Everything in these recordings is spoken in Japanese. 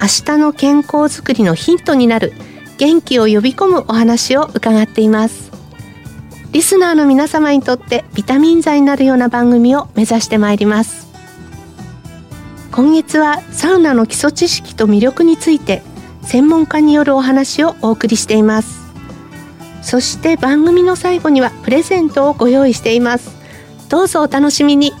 明日の健康づくりのヒントになる元気を呼び込むお話を伺っています。リスナーの皆様にとってビタミン剤になるような番組を目指してまいります。今月はサウナの基礎知識と魅力について専門家によるお話をお送りしています。そして番組の最後にはプレゼントをご用意しています。どうぞお楽しみに。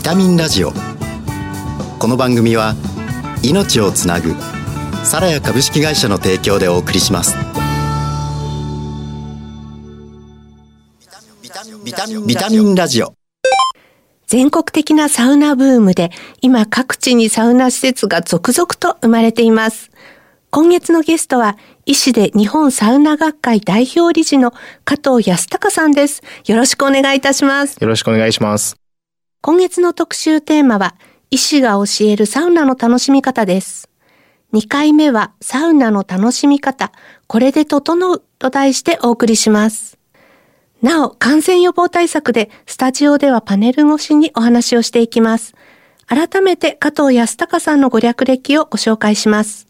ビタミンラジオ。この番組は命をつなぐサラヤ株式会社の提供でお送りします。ビタミンビタミンラジオ。全国的なサウナブームで今各地にサウナ施設が続々と生まれています。今月のゲストは医師で日本サウナ学会代表理事の加藤康隆さんです。よろしくお願いいたします。よろしくお願いします今月の特集テーマは医師が教えるサウナの楽しみ方です2回目はサウナの楽しみ方これで整うと題してお送りしますなお、感染予防対策でスタジオではパネル越しにお話をしていきます。改めて加藤康隆さんのご略歴をご紹介します。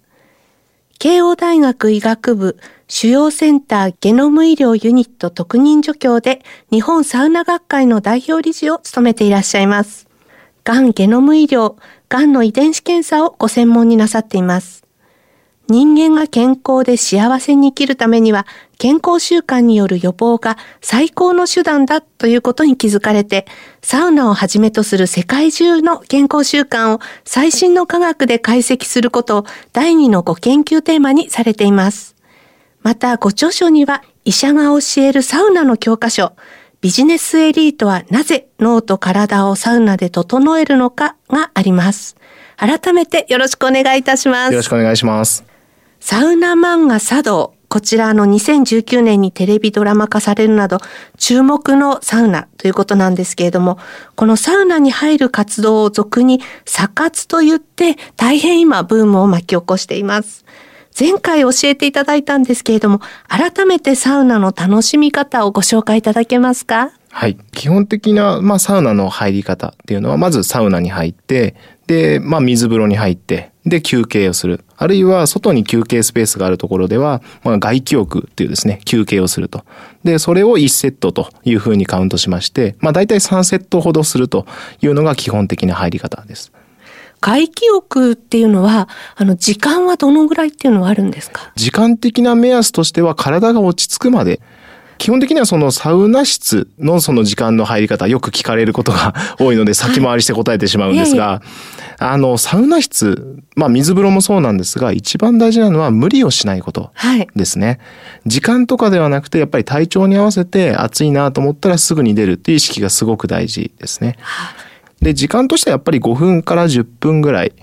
慶応大学医学部主要センターゲノム医療ユニット特任助教で日本サウナ学会の代表理事を務めていらっしゃいます。がんゲノム医療、がんの遺伝子検査をご専門になさっています。人間が健康で幸せに生きるためには健康習慣による予防が最高の手段だということに気づかれて、サウナをはじめとする世界中の健康習慣を最新の科学で解析することを第二のご研究テーマにされています。また、ご著書には医者が教えるサウナの教科書、ビジネスエリートはなぜ脳と体をサウナで整えるのかがあります。改めてよろしくお願いいたします。よろしくお願いしますサウナ漫画茶道。こちらの2019年にテレビドラマ化されるなど注目のサウナということなんですけれども、このサウナに入る活動を俗にサ活と言って大変今ブームを巻き起こしています。前回教えていただいたんですけれども、改めてサウナの楽しみ方をご紹介いただけますか？はい基本的な、まあ、サウナの入り方っていうのはまずサウナに入ってで、まあ、水風呂に入ってで休憩をする。あるいは外に休憩スペースがあるところでは、まあ、外気浴っていうですね休憩をすると。でそれを1セットというふうにカウントしまして、まあ、大体3セットほどするというのが基本的な入り方です。外気浴っていうのは、あの、時間はどのぐらいっていうのはあるんですか？時間的な目安としては体が落ち着くまで基本的にはそのサウナ室のその時間の入り方よく聞かれることが多いので先回りして答えてしまうんですが、あのサウナ室まあ水風呂もそうなんですが一番大事なのは無理をしないことはい。ですね。時間とかではなくてやっぱり体調に合わせて暑いなと思ったらすぐに出るっていう意識がすごく大事ですね。で時間としてはやっぱり5分から10分ぐらい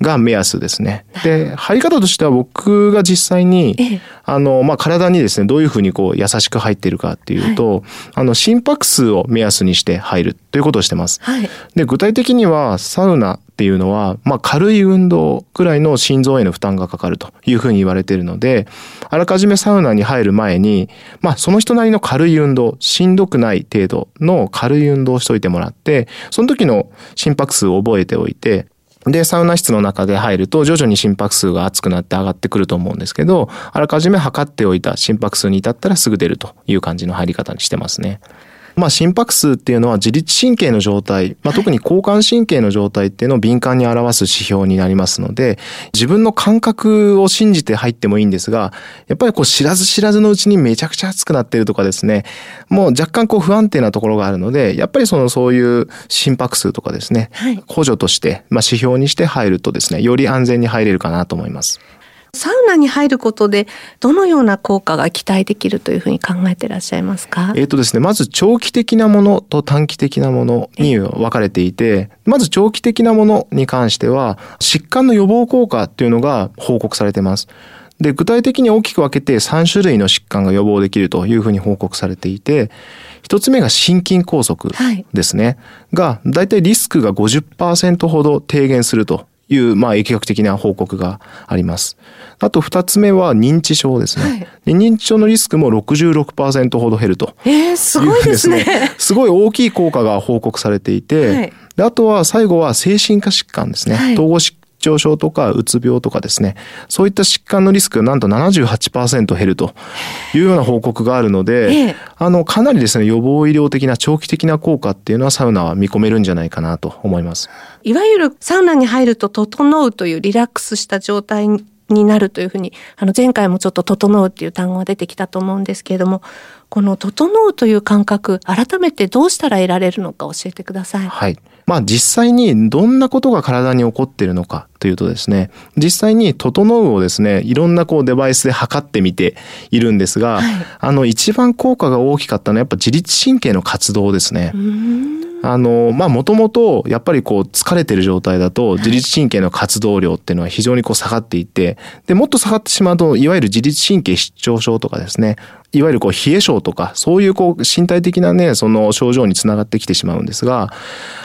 が目安ですね。で、入り方としては僕が実際に、ええあの、まあ、体にですね、どういうふうにこう優しく入っているかっていうと、あの、心拍数を目安にして入るということをしてます。はい。で、具体的にはサウナっていうのは、まあ、軽い運動くらいの心臓への負担がかかるというふうに言われているので、あらかじめサウナに入る前に、まあ、その人なりの軽い運動、しんどくない程度の軽い運動をしといてもらって、その時の心拍数を覚えておいて、で、サウナ室の中で入ると徐々に心拍数が熱くなって上がってくると思うんですけど、あらかじめ測っておいた心拍数に至ったらすぐ出るという感じの入り方にしてますね。まあ心拍数っていうのは自律神経の状態、まあ、特に交感神経の状態っていうのを敏感に表す指標になりますので、自分の感覚を信じて入ってもいいんですが、やっぱりこう知らず知らずのうちにめちゃくちゃ熱くなってるとかですね、もう若干こう不安定なところがあるので、やっぱりそのそういう心拍数とかですね、はい補助として、まあ指標にして入るとですね、より安全に入れるかなと思います。サウナに入ることでどのような効果が期待できるというふうに考えていらっしゃいますか？えっ、とですね、まず長期的なものと短期的なものに分かれていて、まず長期的なものに関しては、疾患の予防効果っていうのが報告されてます。で、具体的に大きく分けて3種類の疾患が予防できるというふうに報告されていて、一つ目が心筋梗塞ですね。はい、が、だいたいリスクが50%ほど低減するという、まあ、疫学的な報告があります。あと二つ目は認知症ですね。はい、で認知症のリスクも66%ほど減るとえー、すごいですね。すごい大きい効果が報告されていて、はい、あとは最後は精神科疾患ですね。統合疾腸症とかうつ病とかですね、そういった疾患のリスクがなんと78%減るというような報告があるので、ええ、あの、かなりですね、予防医療的な長期的な効果っていうのはサウナは見込めるんじゃないかなと思います。いわゆるサウナに入ると整うというリラックスした状態になるというふうに、あの前回もちょっと整うっていう単語が出てきたと思うんですけれども、この整うという感覚、改めてどうしたら得られるのか教えてください。はい。まあ実際にどんなことが体に起こっているのかというとですね、実際に整うをですね、いろんなこうデバイスで測ってみているんですが、はい、あの一番効果が大きかったのはやっぱ自律神経の活動ですね。あの、まあ、もともと、やっぱりこう、疲れてる状態だと、自律神経の活動量っていうのは非常にこう下がっていて、で、もっと下がってしまうと、いわゆる自律神経失調症とかですね、いわゆるこう、冷え症とか、そういうこう、身体的なね、その症状につながってきてしまうんですが、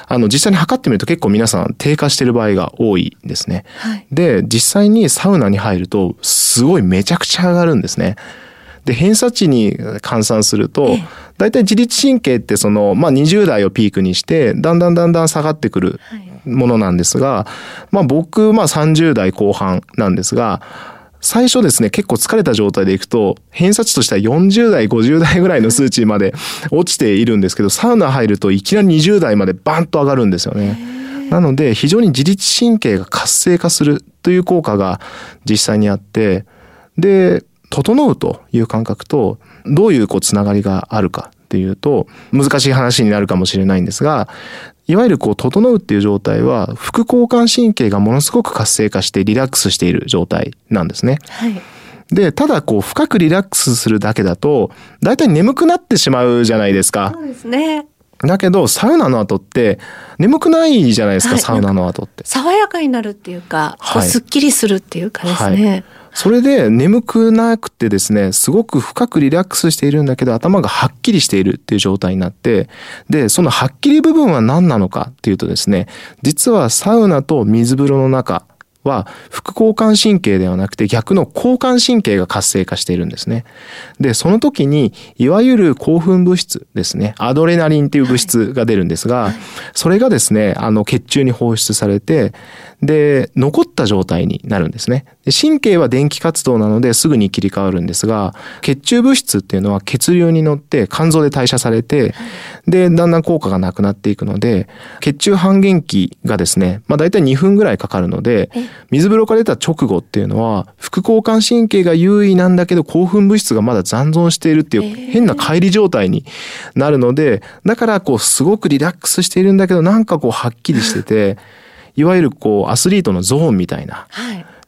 あの、実際に測ってみると結構皆さん低下してる場合が多いですね。はい、で、実際にサウナに入ると、すごいめちゃくちゃ上がるんですね。で、偏差値に換算すると、大体自律神経ってその、まあ、20代をピークにして、だんだんだんだん下がってくるものなんですが、まあ、僕、まあ、30代後半なんですが、最初ですね、結構疲れた状態でいくと、偏差値としては40代、50代ぐらいの数値まで落ちているんですけど、サウナ入るといきなり20代までバンと上がるんですよね。なので、非常に自律神経が活性化するという効果が実際にあって、で、整うという感覚とどういうこうつながりがあるかっていうと難しい話になるかもしれないんですがいわゆるこう整うっていう状態は副交感神経がものすごく活性化してリラックスしている状態なんですね。はい、で、ただこう深くリラックスするだけだと大体眠くなってしまうじゃないですか。そうですね。だけどサウナの後って眠くないじゃないですか、はい、サウナの後って。爽やかになるっていうか、はい、すっきりするっていうかですね。はいそれで眠くなくてですね、すごく深くリラックスしているんだけど頭がはっきりしているっていう状態になって、で、そのはっきり部分は何なのかっていうとですね、実はサウナと水風呂の中は副交感神経ではなくて逆の交感神経が活性化しているんですね。で、その時にいわゆる興奮物質ですね、アドレナリンっていう物質が出るんですが、それがですね、あの血中に放出されて、で、残った状態になるんですね。で神経は電気活動なのですぐに切り替わるんですが、血中物質っていうのは血流に乗って肝臓で代謝されて、で、だんだん効果がなくなっていくので、血中半減期がですね、まあ大体2分ぐらいかかるので、水風呂から出た直後っていうのは、副交感神経が優位なんだけど興奮物質がまだ残存しているっていう変な乖離状態になるので、だからこうすごくリラックスしているんだけど、なんかこうはっきりしてて、いわゆるこうアスリートのゾーンみたいな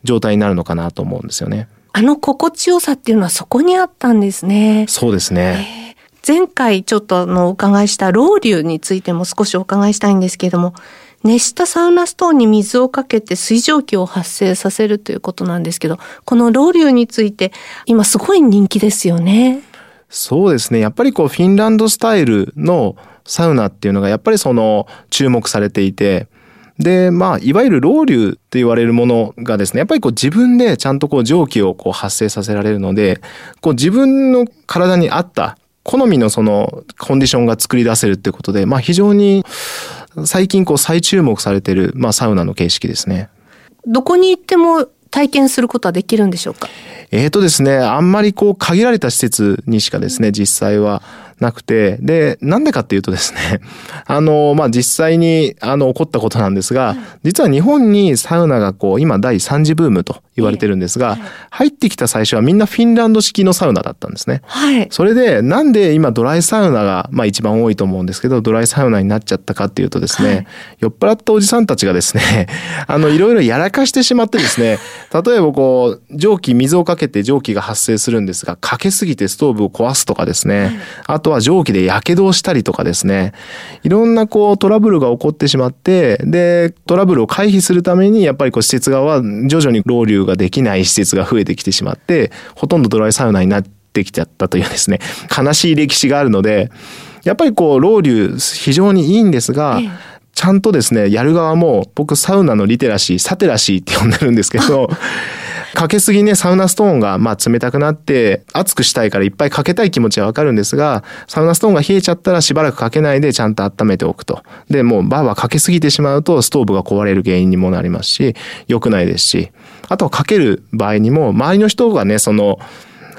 状態になるのかなと思うんですよね。あの心地よさっていうのはそこにあったんですね。そうですね。前回ちょっとあのお伺いしたロウリュについても少しお伺いしたいんですけれども、熱したサウナストーンに水をかけて水蒸気を発生させるということなんですけど、このロウリュについて今すごい人気ですよね。そうですね。やっぱりこうフィンランドスタイルのサウナっていうのがやっぱりその注目されていて、で、まあ、いわゆるロウリュって言われるものがですね、やっぱりこう自分でちゃんとこう蒸気をこう発生させられるので、こう自分の体に合った好みのそのコンディションが作り出せるってことで、まあ非常に最近こう再注目されている、まあサウナの形式ですね。どこに行っても体験することはできるんでしょうか？えーとですね、あんまりこう限られた施設にしかですね、実際はなくて、で、なんでかっていうとですね、あの、まあ、実際に、あの、起こったことなんですが、実は日本にサウナがこう、今第3次ブームと言われてるんですが、入ってきた最初はみんなフィンランド式のサウナだったんですね。はい。それで、なんで今ドライサウナが、まあ一番多いと思うんですけど、ドライサウナになっちゃったかっていうとですね、はい、酔っ払ったおじさんたちがですね、あの、いろいろやらかしてしまってですね、例えばこう、蒸気、水をかけて蒸気が発生するんですが、かけすぎてストーブを壊すとかですね、はい、あとは蒸気で火傷をしたりとかですね、いろんなこうトラブルが起こってしまって、で、トラブルを回避するために、やっぱりこう施設側は徐々にロウリュができない施設が増えてきてしまって、ほとんどドライサウナになってきちゃったというですね、悲しい歴史があるので、やっぱりこう、ロウリュ非常にいいんですが、ええ。ちゃんとですね、やる側も、僕サウナのリテラシー、サテラシーって呼んでるんですけど、かけすぎね、サウナストーンが、まあ、冷たくなって、熱くしたいからいっぱいかけたい気持ちはわかるんですが、サウナストーンが冷えちゃったらしばらくかけないでちゃんと温めておくと。で、もうバーバーかけすぎてしまうと、ストーブが壊れる原因にもなりますし、良くないですし、あとはかける場合にも、周りの人がね、その、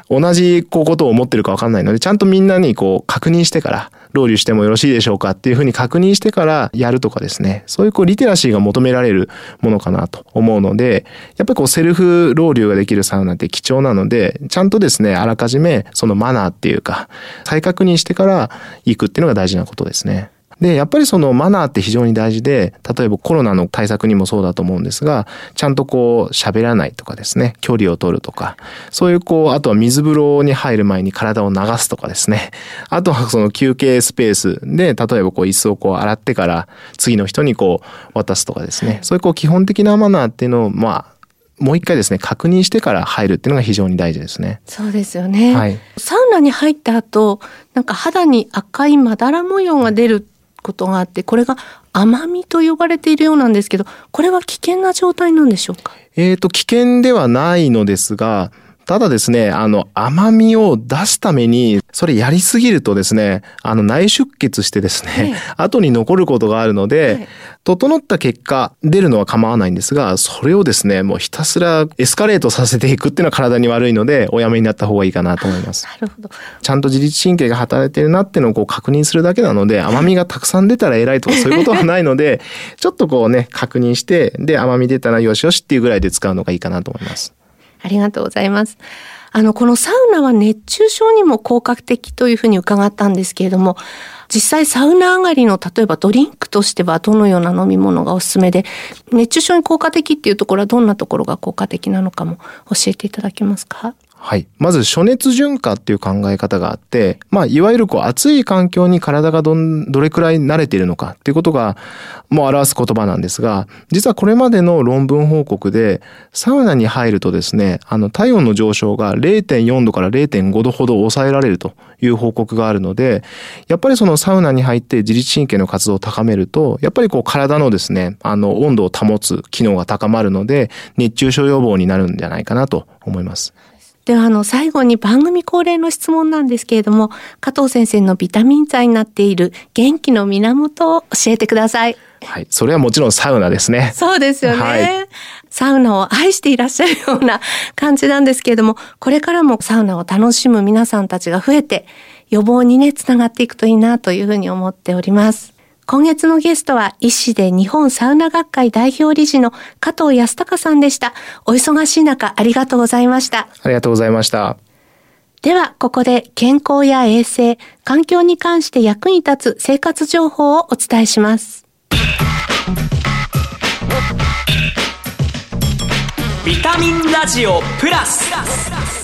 同じことを思ってるかわかんないので、ちゃんとみんなにこう確認してから、ロウリュしてもよろしいでしょうかっていうふうに確認してからやるとかですね。そういうこうリテラシーが求められるものかなと思うので、やっぱりこうセルフロウリュができるサウナって貴重なので、ちゃんとですね、あらかじめそのマナーっていうか、再確認してから行くっていうのが大事なことですね。で、やっぱりそのマナーって非常に大事で、例えばコロナの対策にもそうだと思うんですが、ちゃんとこう喋らないとかですね、距離を取るとか、そういうこう、あとは水風呂に入る前に体を流すとかですね、あとはその休憩スペースで、例えばこう椅子をこう洗ってから次の人にこう渡すとかですね、そういうこう基本的なマナーっていうのを、まあ、もう一回ですね、確認してから入るっていうのが非常に大事ですね。そうですよね。はい、サウナに入った後、なんか肌に赤いまだら模様が出ることがあって、これが甘みと呼ばれているようなんですけど、これは危険な状態なんでしょうか？えっ、と、危険ではないのですが、ただですね、あの、甘みを出すために、それやりすぎるとですね、あの、内出血してですね、後に残ることがあるので、整った結果、出るのは構わないんですが、それをですね、もうひたすらエスカレートさせていくっていうのは体に悪いので、おやめになった方がいいかなと思います。なるほど。ちゃんと自律神経が働いてるなっていうのをこう確認するだけなので、甘みがたくさん出たら偉いとかそういうことはないので、ちょっとこうね、確認して、で、甘み出たらよしよしっていうぐらいで使うのがいいかなと思います。ありがとうございます。あの、このサウナは熱中症にも効果的というふうに伺ったんですけれども、実際サウナ上がりの例えばドリンクとしてはどのような飲み物がおすすめで、熱中症に効果的っていうところはどんなところが効果的なのかも教えていただけますか？はい。まず、暑熱順化っていう考え方があって、まあ、いわゆるこう、暑い環境に体がどん、どれくらい慣れているのかっていうことが、もう表す言葉なんですが、実はこれまでの論文報告で、サウナに入るとですね、あの、体温の上昇が0.4度から0.5度ほど抑えられるという報告があるので、やっぱりそのサウナに入って自律神経の活動を高めると、やっぱりこう、体のですね、あの、温度を保つ機能が高まるので、熱中症予防になるんじゃないかなと思います。では、あの、最後に番組恒例の質問なんですけれども、加藤先生のビタミン剤になっている元気の源を教えてください。はい。それはもちろんサウナですね。そうですよね。はい、サウナを愛していらっしゃるような感じなんですけれども、これからもサウナを楽しむ皆さんたちが増えて、予防にね、つながっていくといいなというふうに思っております。今月のゲストは医師で日本サウナ学会代表理事の加藤康隆さんでした。お忙しい中ありがとうございました。ありがとうございました。では、ここで健康や衛生、環境に関して役に立つ生活情報をお伝えします。ビタミンラジオプラス。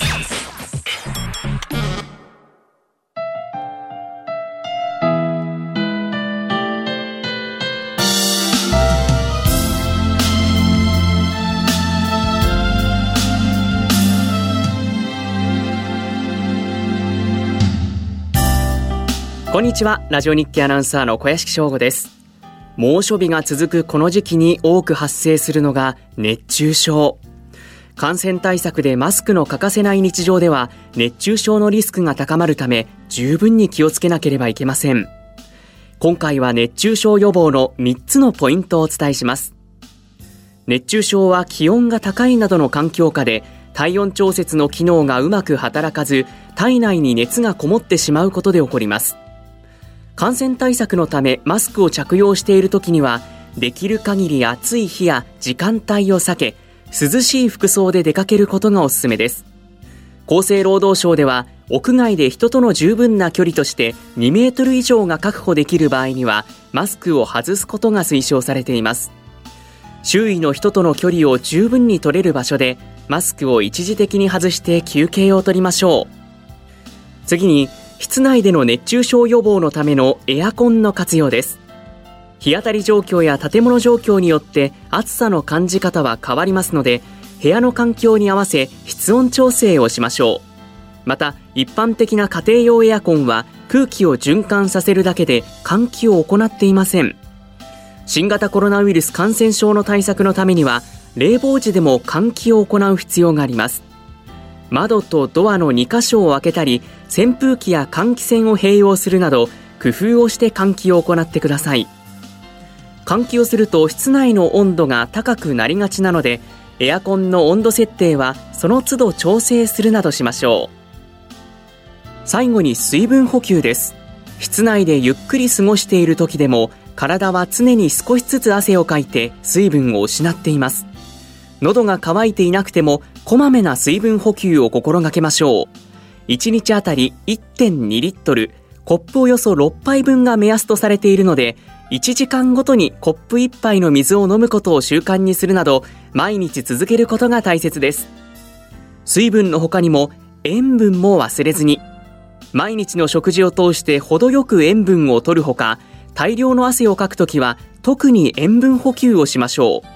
にちは。ラジオ日記アナウンサーの小屋敷翔吾です。猛暑日が続くこの時期に多く発生するのが熱中症。感染対策でマスクの欠かせない日常では熱中症のリスクが高まるため十分に気をつけなければいけません。今回は熱中症予防の3つのポイントをお伝えします。熱中症は気温が高いなどの環境下で体温調節の機能がうまく働かず体内に熱がこもってしまうことで起こります。感染対策のためマスクを着用している時にはできる限り暑い日や時間帯を避け涼しい服装で出かけることがおすすめです。厚生労働省では屋外で人との十分な距離として2メートル以上が確保できる場合にはマスクを外すことが推奨されています。周囲の人との距離を十分に取れる場所でマスクを一時的に外して休憩を取りましょう。次に室内での熱中症予防のためのエアコンの活用です。日当たり状況や建物状況によって暑さの感じ方は変わりますので部屋の環境に合わせ室温調整をしましょう。また一般的な家庭用エアコンは空気を循環させるだけで換気を行っていません。新型コロナウイルス感染症の対策のためには冷房時でも換気を行う必要があります。窓とドアの2箇所を開けたり扇風機や換気扇を併用するなど工夫をして換気を行ってください。換気をすると室内の温度が高くなりがちなのでエアコンの温度設定はその都度調整するなどしましょう。最後に水分補給です。室内でゆっくり過ごしている時でも体は常に少しずつ汗をかいて水分を失っています。喉が渇いていなくてもこまめな水分補給を心がけましょう。1日あたり1.2リットルコップおよそ6杯分が目安とされているので1時間ごとにコップ1杯の水を飲むことを習慣にするなど毎日続けることが大切です。水分の他にも塩分も忘れずに。毎日の食事を通して程よく塩分を取るほか大量の汗をかくときは特に塩分補給をしましょう。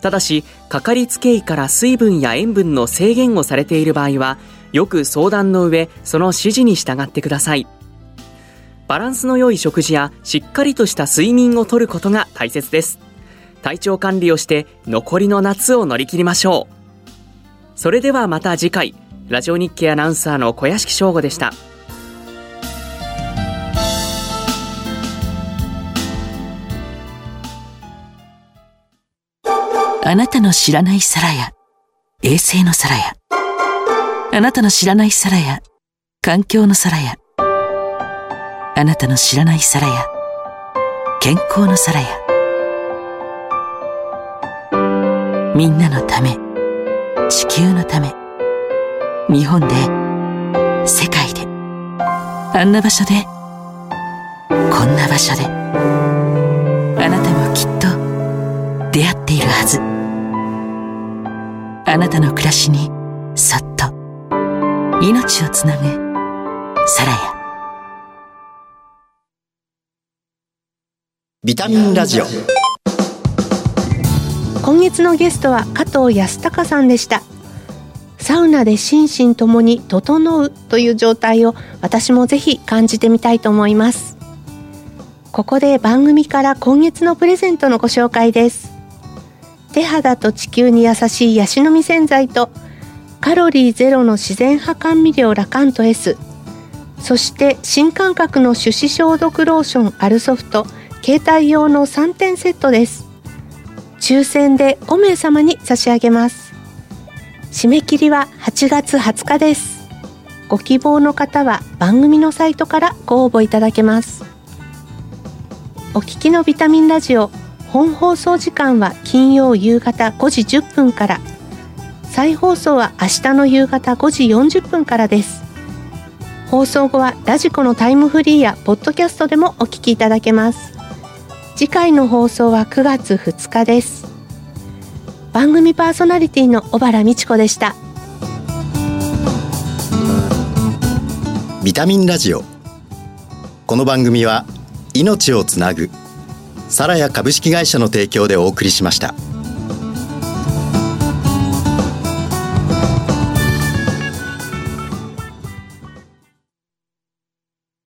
ただしかかりつけ医から水分や塩分の制限をされている場合はよく相談の上その指示に従ってください。バランスの良い食事やしっかりとした睡眠をとることが大切です。体調管理をして残りの夏を乗り切りましょう。それではまた次回ラジオ日経アナウンサーの小屋敷翔吾でした。あなたの知らない皿や衛星の皿やあなたの知らない皿や環境の皿やあなたの知らない皿や健康の皿やみんなのため。地球のため。日本で。世界で。あんな場所で。こんな場所で。あなたの暮らしにそっと命をつなぐサラヤビタミンラジオ。今月のゲストは加藤康隆さんでした。サウナで心身ともに整うという状態を私もぜひ感じてみたいと思います。ここで番組から今月のプレゼントのご紹介です手肌と地球に優しいヤシの実洗剤とカロリーゼロの自然派甘味料ラカント S そして新感覚の手指消毒ローションアルソフト携帯用の3点セットです。抽選で5名様に差し上げます。締め切りは8月20日です。ご希望の方は番組のサイトからご応募いただけます。お聞きのビタミンラジオ本放送時間は金曜夕方5時10分から。再放送は明日の夕方5時40分からです。放送後はラジコのタイムフリーやポッドキャストでもお聞きいただけます。次回の放送は9月2日です。番組パーソナリティの小原美智子でした。ビタミンラジオ。この番組は命をつなぐサラヤ株式会社の提供でお送りしました。